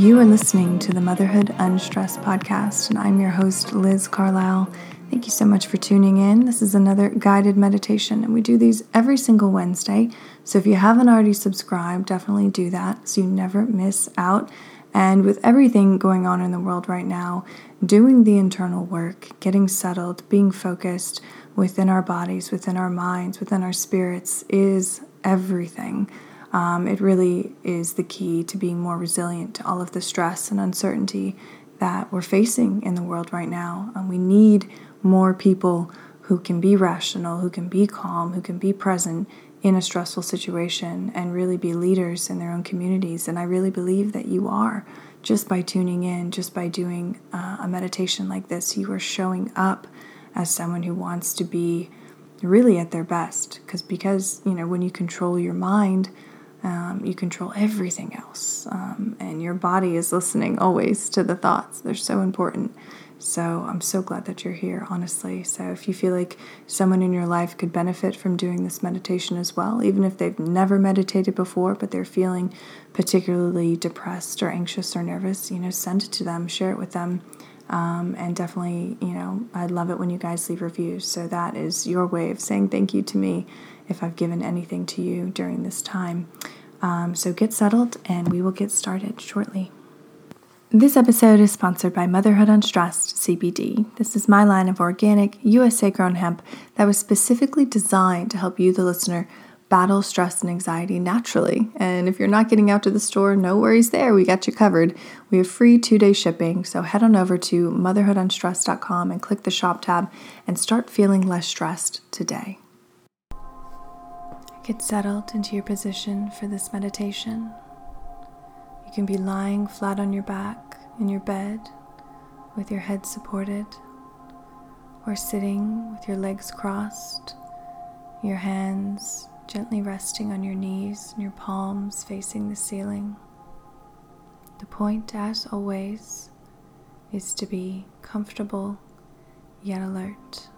You are listening to the Motherhood Unstressed podcast, and I'm your host, Liz Carlisle. Thank you so much for tuning in. This is another guided meditation, and we do these every single Wednesday. So if you haven't already subscribed, definitely do that so you never miss out. And with everything going on in the world right now, doing the internal work, getting settled, being focused within our bodies, within our minds, within our spirits is everything. Um, it really is the key to being more resilient to all of the stress and uncertainty that we're facing in the world right now. And we need more people who can be rational, who can be calm, who can be present in a stressful situation and really be leaders in their own communities. And I really believe that you are just by tuning in, just by doing uh, a meditation like this. You are showing up as someone who wants to be really at their best. Because because you know when you control your mind, um, you control everything else, um, and your body is listening always to the thoughts. They're so important. So I'm so glad that you're here, honestly. So if you feel like someone in your life could benefit from doing this meditation as well, even if they've never meditated before, but they're feeling particularly depressed or anxious or nervous, you know, send it to them, share it with them. Um, and definitely, you know, I'd love it when you guys leave reviews. So that is your way of saying thank you to me if I've given anything to you during this time. Um, so get settled and we will get started shortly. This episode is sponsored by Motherhood Unstressed CBD. This is my line of organic, USA grown hemp that was specifically designed to help you, the listener, battle stress and anxiety naturally. And if you're not getting out to the store, no worries there. We got you covered. We have free two day shipping. So head on over to motherhoodunstressed.com and click the shop tab and start feeling less stressed today. Get settled into your position for this meditation. You can be lying flat on your back in your bed with your head supported, or sitting with your legs crossed, your hands gently resting on your knees and your palms facing the ceiling. The point, as always, is to be comfortable yet alert.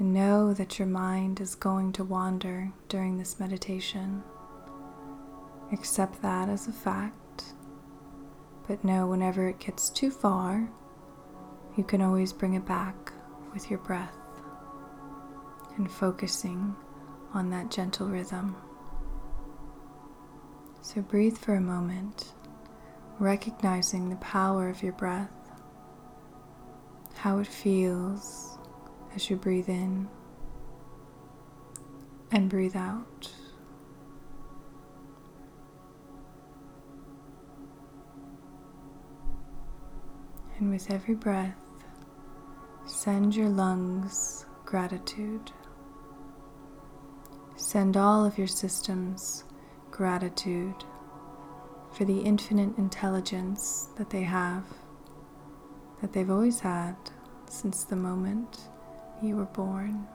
And know that your mind is going to wander during this meditation. Accept that as a fact, but know whenever it gets too far, you can always bring it back with your breath and focusing on that gentle rhythm. So breathe for a moment, recognizing the power of your breath, how it feels as you breathe in and breathe out. And with every breath, send your lungs gratitude. Send all of your systems gratitude for the infinite intelligence that they have, that they've always had since the moment you were born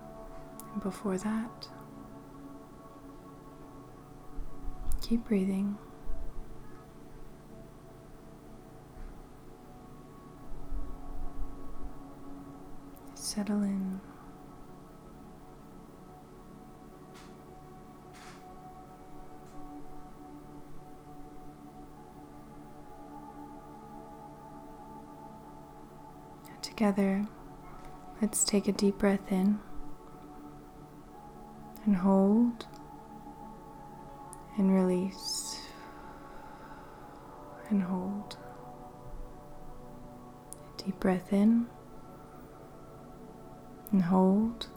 and before that. Keep breathing. settle in. Together, let's take a deep breath in and hold and release and hold. Deep breath in and hold,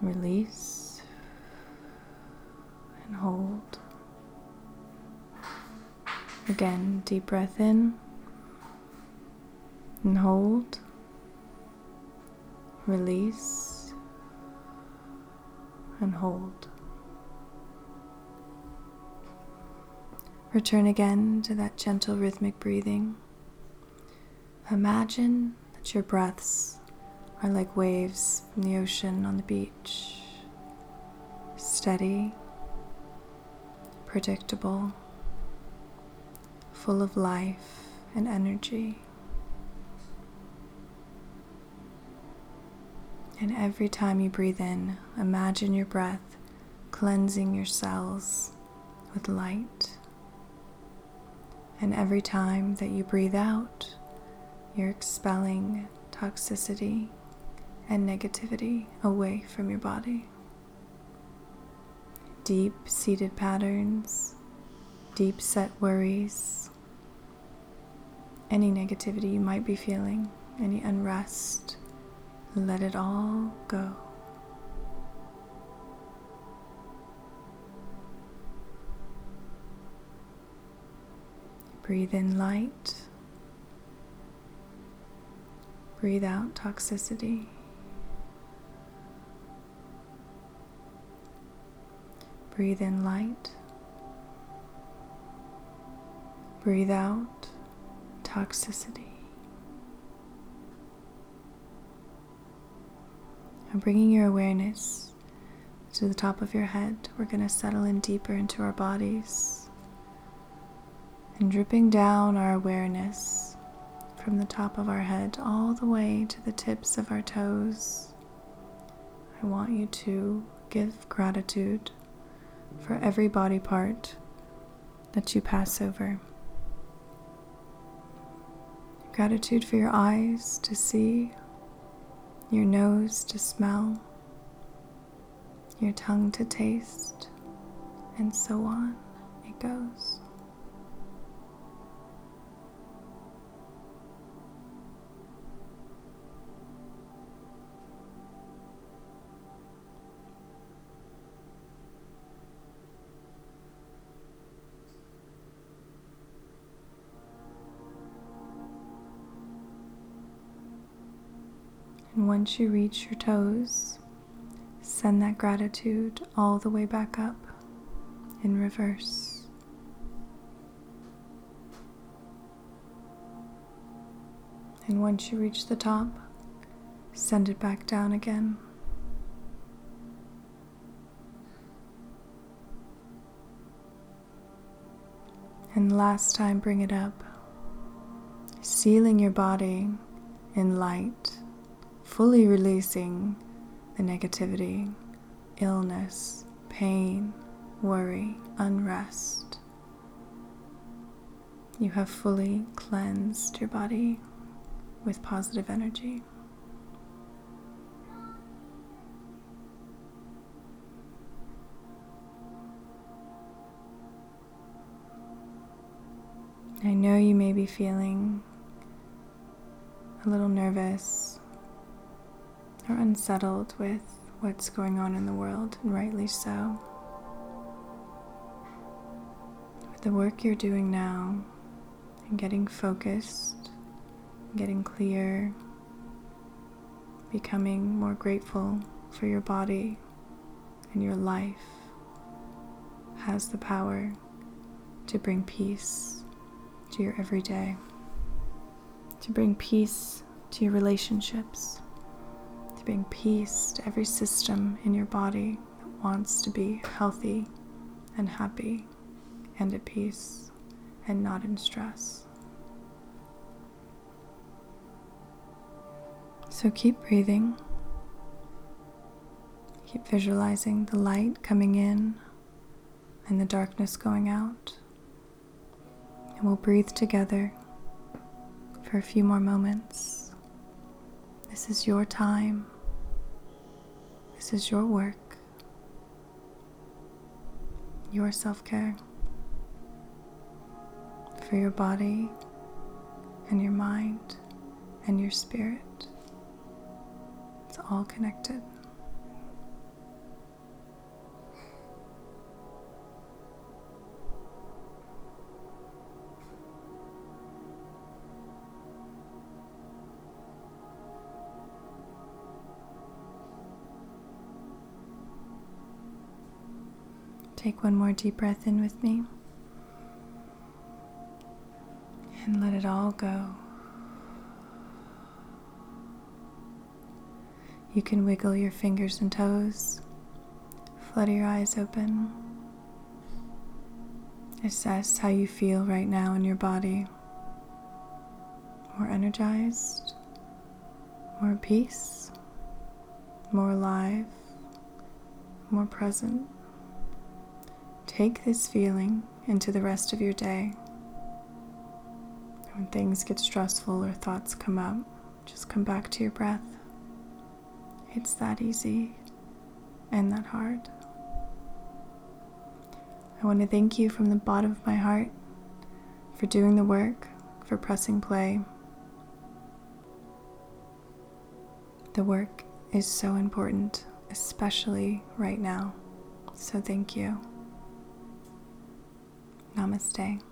release, and hold. Again, deep breath in and hold, release, and hold. Return again to that gentle rhythmic breathing. Imagine that your breaths are like waves from the ocean on the beach, steady, predictable, full of life and energy. And every time you breathe in, imagine your breath cleansing your cells with light. And every time that you breathe out, you're expelling toxicity and negativity away from your body. Deep seated patterns, deep set worries, any negativity you might be feeling, any unrest, let it all go. Breathe in light. Breathe out toxicity. Breathe in light. Breathe out toxicity. Bringing your awareness to the top of your head, we're going to settle in deeper into our bodies and dripping down our awareness from the top of our head all the way to the tips of our toes. I want you to give gratitude for every body part that you pass over. Gratitude for your eyes to see, your nose to smell, your tongue to taste, and so on it goes. Once you reach your toes, send that gratitude all the way back up in reverse. And once you reach the top, send it back down again. And last time, bring it up, sealing your body in light fully releasing the negativity, illness, pain, worry, unrest. You have fully cleansed your body with positive energy. I know you may be feeling a little nervous or unsettled with what's going on in the world, and rightly so. With the work you're doing now and getting focused, getting clear, becoming more grateful for your body and your life has the power to bring peace to your everyday, to bring peace to your relationships to bring peace to every system in your body that wants to be healthy and happy and at peace and not in stress. So keep breathing. Keep visualizing the light coming in and the darkness going out. And we'll breathe together for a few more moments. This is your time. This is your work, your self care for your body and your mind and your spirit. It's all connected. Take one more deep breath in with me. And let it all go. You can wiggle your fingers and toes, flutter your eyes open. Assess how you feel right now in your body. More energized, more peace, more alive, more present. Take this feeling into the rest of your day. When things get stressful or thoughts come up, just come back to your breath. It's that easy and that hard. I want to thank you from the bottom of my heart for doing the work, for pressing play. The work is so important, especially right now. So thank you. Namaste.